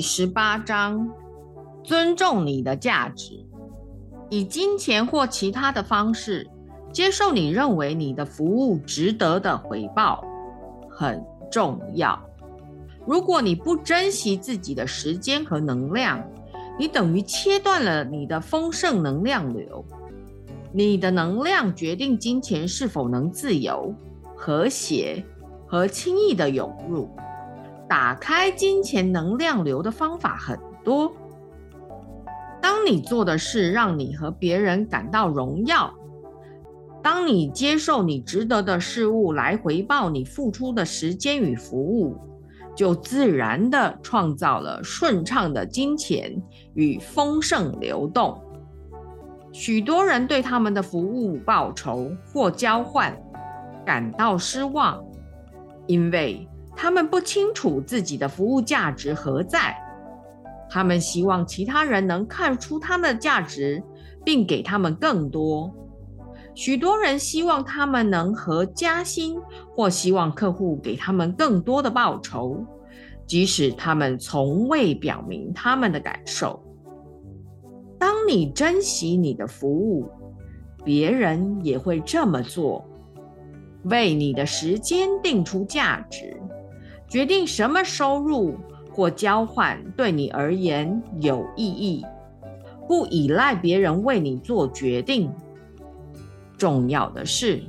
第十八章：尊重你的价值，以金钱或其他的方式接受你认为你的服务值得的回报，很重要。如果你不珍惜自己的时间和能量，你等于切断了你的丰盛能量流。你的能量决定金钱是否能自由、和谐和轻易的涌入。打开金钱能量流的方法很多。当你做的事让你和别人感到荣耀，当你接受你值得的事物来回报你付出的时间与服务，就自然的创造了顺畅的金钱与丰盛流动。许多人对他们的服务报酬或交换感到失望，因为。他们不清楚自己的服务价值何在，他们希望其他人能看出他们的价值，并给他们更多。许多人希望他们能和加薪，或希望客户给他们更多的报酬，即使他们从未表明他们的感受。当你珍惜你的服务，别人也会这么做，为你的时间定出价值。决定什么收入或交换对你而言有意义，不依赖别人为你做决定。重要的是，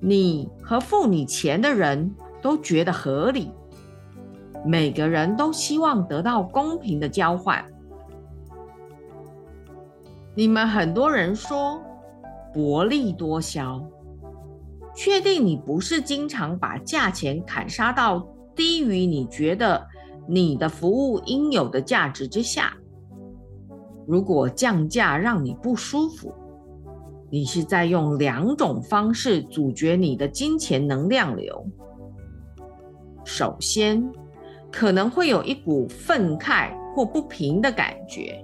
你和付你钱的人都觉得合理。每个人都希望得到公平的交换。你们很多人说薄利多销。确定你不是经常把价钱砍杀到低于你觉得你的服务应有的价值之下。如果降价让你不舒服，你是在用两种方式阻绝你的金钱能量流。首先，可能会有一股愤慨或不平的感觉，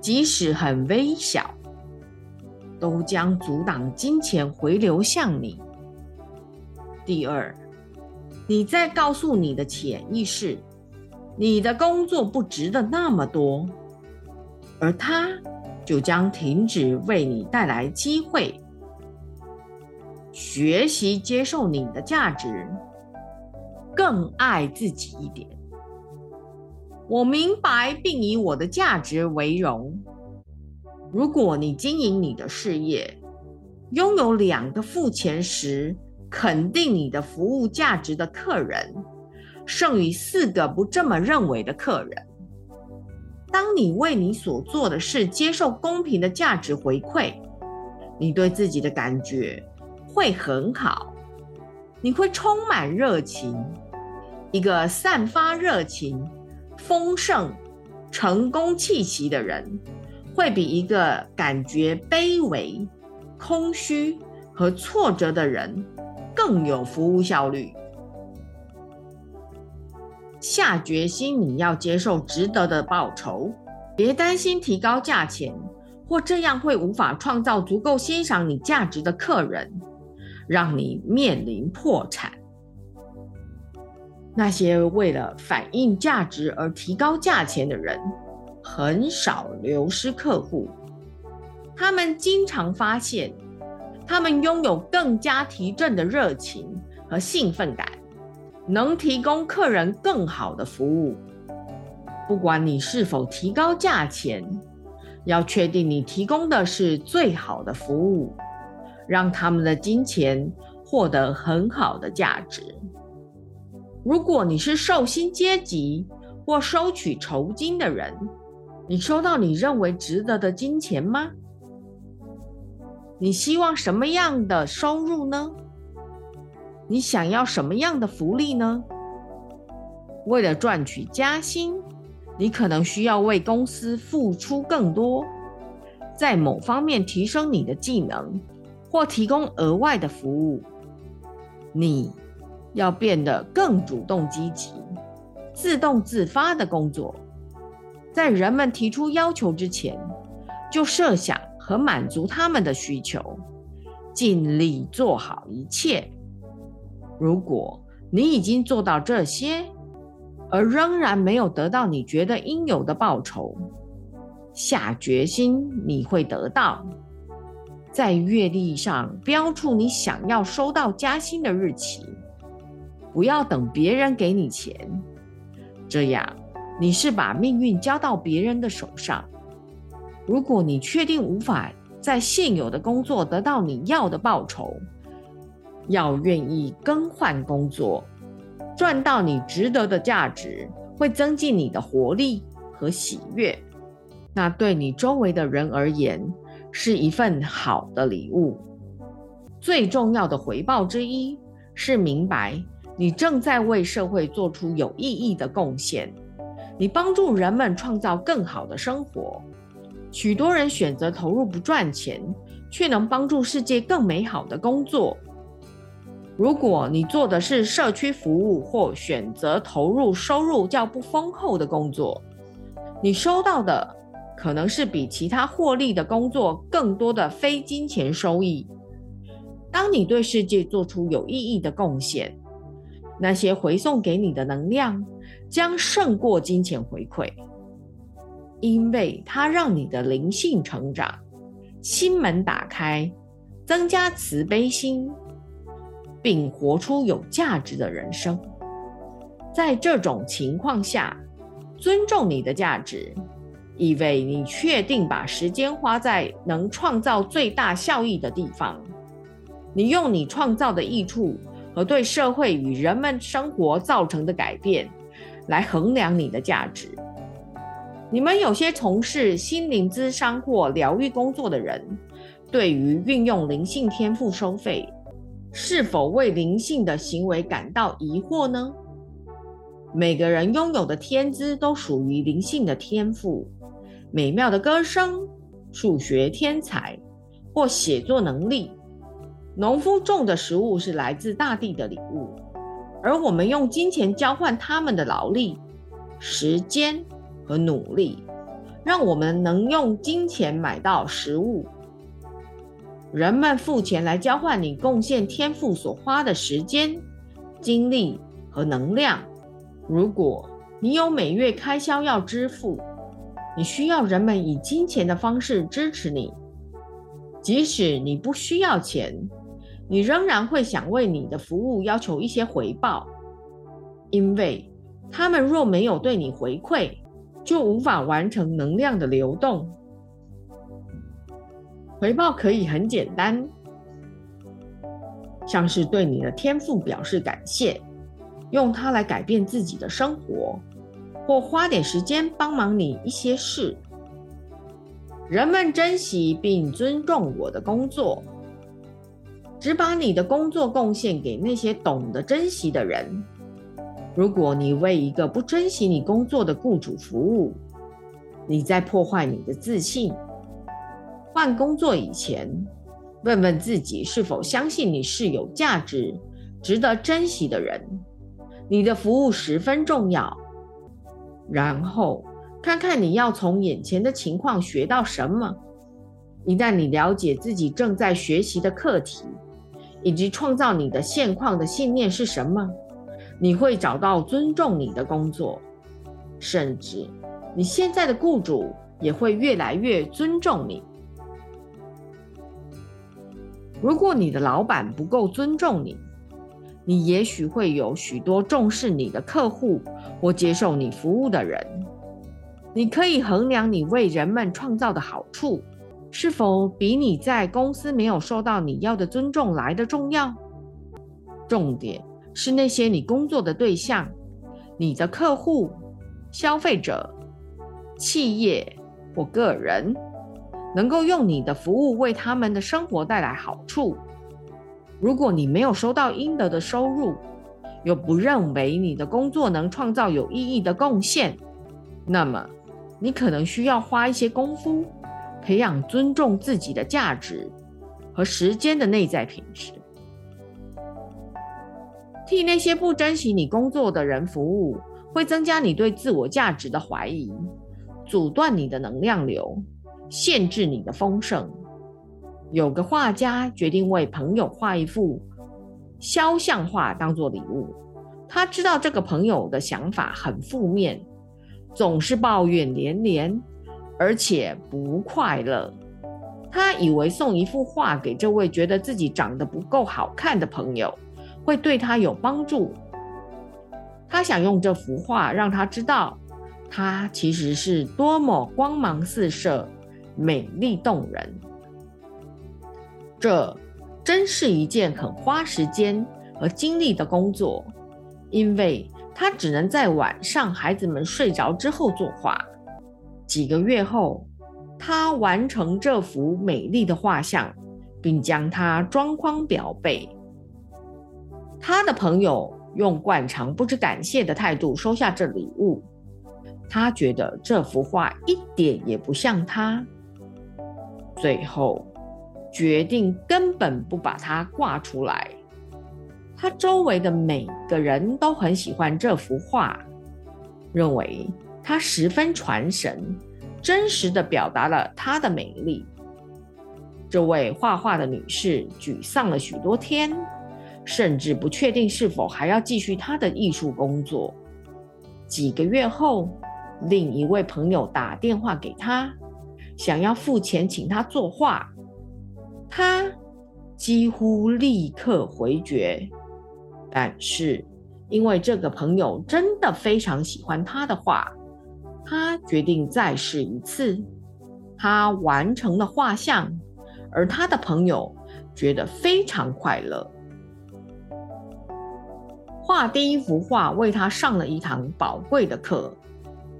即使很微小。都将阻挡金钱回流向你。第二，你在告诉你的潜意识，你的工作不值得那么多，而它就将停止为你带来机会。学习接受你的价值，更爱自己一点。我明白并以我的价值为荣。如果你经营你的事业，拥有两个付钱时肯定你的服务价值的客人，剩余四个不这么认为的客人。当你为你所做的事接受公平的价值回馈，你对自己的感觉会很好，你会充满热情。一个散发热情、丰盛、成功气息的人。会比一个感觉卑微、空虚和挫折的人更有服务效率。下决心，你要接受值得的报酬，别担心提高价钱，或这样会无法创造足够欣赏你价值的客人，让你面临破产。那些为了反映价值而提高价钱的人。很少流失客户，他们经常发现，他们拥有更加提振的热情和兴奋感，能提供客人更好的服务。不管你是否提高价钱，要确定你提供的是最好的服务，让他们的金钱获得很好的价值。如果你是寿星阶级或收取酬金的人，你收到你认为值得的金钱吗？你希望什么样的收入呢？你想要什么样的福利呢？为了赚取加薪，你可能需要为公司付出更多，在某方面提升你的技能，或提供额外的服务。你要变得更主动积极、自动自发的工作。在人们提出要求之前，就设想和满足他们的需求，尽力做好一切。如果你已经做到这些，而仍然没有得到你觉得应有的报酬，下决心你会得到。在月历上标注你想要收到加薪的日期，不要等别人给你钱，这样你是把命运交到别人的手上。如果你确定无法在现有的工作得到你要的报酬，要愿意更换工作，赚到你值得的价值，会增进你的活力和喜悦。那对你周围的人而言，是一份好的礼物。最重要的回报之一是明白你正在为社会做出有意义的贡献，你帮助人们创造更好的生活。许多人选择投入不赚钱，却能帮助世界更美好的工作。如果你做的是社区服务，或选择投入收入较不丰厚的工作，你收到的可能是比其他获利的工作更多的非金钱收益。当你对世界做出有意义的贡献，那些回送给你的能量将胜过金钱回馈，因为它让你的灵性成长，心门打开，增加慈悲心。并活出有价值的人生。在这种情况下，尊重你的价值，意味你确定把时间花在能创造最大效益的地方。你用你创造的益处和对社会与人们生活造成的改变来衡量你的价值。你们有些从事心灵咨商或疗愈工作的人，对于运用灵性天赋收费。是否为灵性的行为感到疑惑呢？每个人拥有的天资都属于灵性的天赋，美妙的歌声、数学天才或写作能力。农夫种的食物是来自大地的礼物，而我们用金钱交换他们的劳力、时间和努力，让我们能用金钱买到食物。人们付钱来交换你贡献天赋所花的时间、精力和能量。如果你有每月开销要支付，你需要人们以金钱的方式支持你。即使你不需要钱，你仍然会想为你的服务要求一些回报，因为他们若没有对你回馈，就无法完成能量的流动。回报可以很简单，像是对你的天赋表示感谢，用它来改变自己的生活，或花点时间帮忙你一些事。人们珍惜并尊重我的工作，只把你的工作贡献给那些懂得珍惜的人。如果你为一个不珍惜你工作的雇主服务，你在破坏你的自信。换工作以前，问问自己是否相信你是有价值、值得珍惜的人。你的服务十分重要。然后看看你要从眼前的情况学到什么。一旦你了解自己正在学习的课题，以及创造你的现况的信念是什么，你会找到尊重你的工作，甚至你现在的雇主也会越来越尊重你。如果你的老板不够尊重你，你也许会有许多重视你的客户或接受你服务的人。你可以衡量你为人们创造的好处是否比你在公司没有受到你要的尊重来的重要。重点是那些你工作的对象、你的客户、消费者、企业或个人。能够用你的服务为他们的生活带来好处。如果你没有收到应得的收入，又不认为你的工作能创造有意义的贡献，那么你可能需要花一些功夫，培养尊重自己的价值和时间的内在品质。替那些不珍惜你工作的人服务，会增加你对自我价值的怀疑，阻断你的能量流。限制你的丰盛。有个画家决定为朋友画一幅肖像画当做礼物，他知道这个朋友的想法很负面，总是抱怨连连，而且不快乐。他以为送一幅画给这位觉得自己长得不够好看的朋友，会对他有帮助。他想用这幅画让他知道，他其实是多么光芒四射、美丽动人。这真是一件很花时间和精力的工作，因为他只能在晚上孩子们睡着之后作画。几个月后。他完成这幅美丽的画像，并将它装框裱背。他的朋友用惯常不知感谢的态度收下这礼物。他觉得这幅画一点也不像他，最后决定根本不把它挂出来。他周围的每个人都很喜欢这幅画，认为他十分传神。真实的表达了她的美丽。这位画画的女士沮丧了许多天，甚至不确定是否还要继续她的艺术工作。几个月后，另一位朋友打电话给她，想要付钱请她作画。她几乎立刻回绝，但是因为这个朋友真的非常喜欢她的画。他决定再试一次。他完成了画像，而他的朋友觉得非常快乐。画第一幅画为他上了一堂宝贵的课，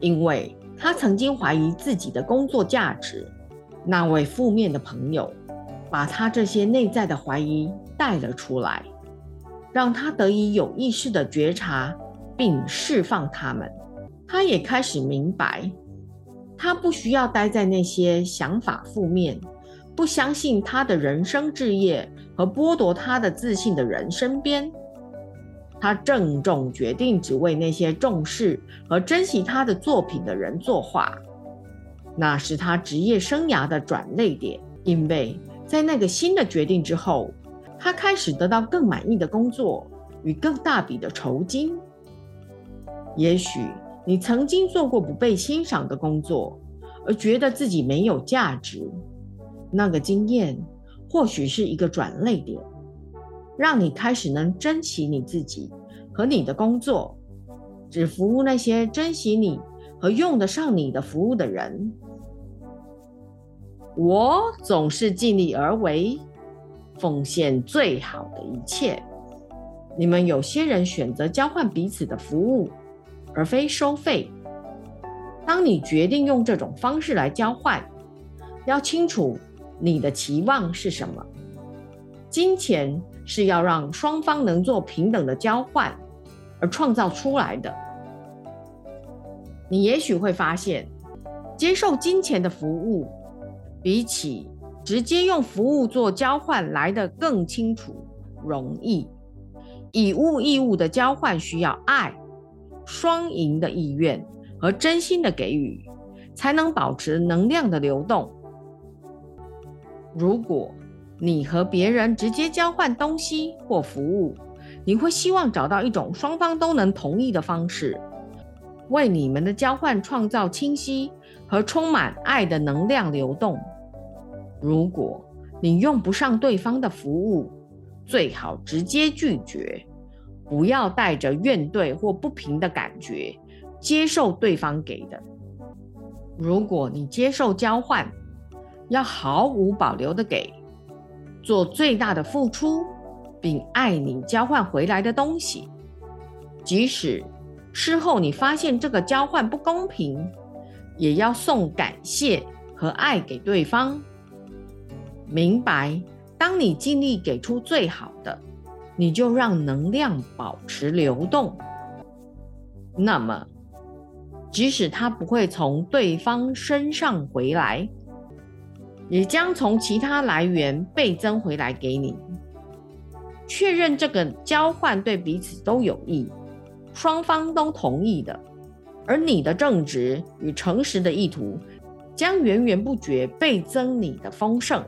因为他曾经怀疑自己的工作价值。那位负面的朋友把他这些内在的怀疑带了出来，让他得以有意识的觉察并释放他们。他也开始明白，他不需要待在那些想法负面、不相信他的人生志业和剥夺他的自信的人身边。他郑重决定只为那些重视和珍惜他的作品的人作画。那是他职业生涯的转捩点，因为在那个新的决定之后，他开始得到更满意的工作与更大笔的酬金。也许。你曾经做过不被欣赏的工作，而觉得自己没有价值，那个经验或许是一个转泪点，让你开始能珍惜你自己和你的工作，只服务那些珍惜你和用得上你的服务的人。我总是尽力而为，奉献最好的一切。你们有些人选择交换彼此的服务。而非收费。当你决定用这种方式来交换，要清楚你的期望是什么。金钱是要让双方能做平等的交换而创造出来的。你也许会发现，接受金钱的服务，比起直接用服务做交换来的更清楚、容易。以物易物的交换需要爱。双赢的意愿和真心的给予，才能保持能量的流动。如果你和别人直接交换东西或服务，你会希望找到一种双方都能同意的方式，为你们的交换创造清晰和充满爱的能量流动。如果你用不上对方的服务，最好直接拒绝。不要带着怨怼或不平的感觉接受对方给的。如果你接受交换，要毫无保留的给，做最大的付出，并爱你交换回来的东西。即使事后你发现这个交换不公平，也要送感谢和爱给对方。明白，当你尽力给出最好的。你就让能量保持流动，那么即使它不会从对方身上回来，也将从其他来源倍增回来给你。确认这个交换对彼此都有益，双方都同意的，而你的正直与诚实的意图将源源不绝倍增你的丰盛。